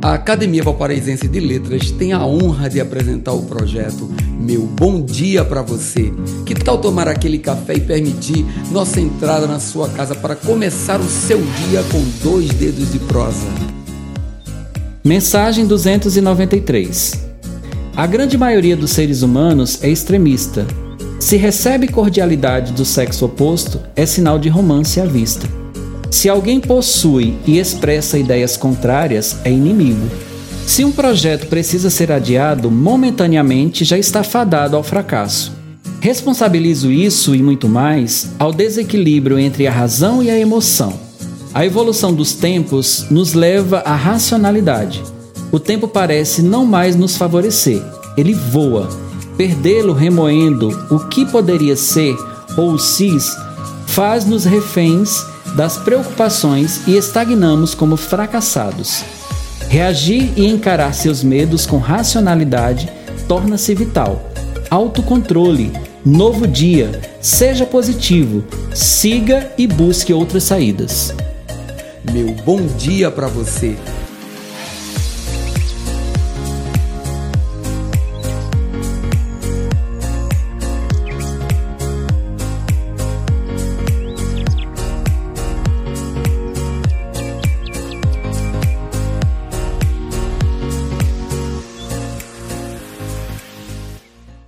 A Academia Valparaísense de Letras tem a honra de apresentar o projeto Meu Bom Dia para Você. Que tal tomar aquele café e permitir nossa entrada na sua casa para começar o seu dia com dois dedos de prosa? Mensagem 293 A grande maioria dos seres humanos é extremista. Se recebe cordialidade do sexo oposto, é sinal de romance à vista. Se alguém possui e expressa ideias contrárias, é inimigo. Se um projeto precisa ser adiado, momentaneamente já está fadado ao fracasso. Responsabilizo isso e muito mais ao desequilíbrio entre a razão e a emoção. A evolução dos tempos nos leva à racionalidade. O tempo parece não mais nos favorecer, ele voa. Perdê-lo remoendo o que poderia ser ou cis faz-nos reféns das preocupações e estagnamos como fracassados. Reagir e encarar seus medos com racionalidade torna-se vital. Autocontrole, novo dia, seja positivo, siga e busque outras saídas. Meu bom dia para você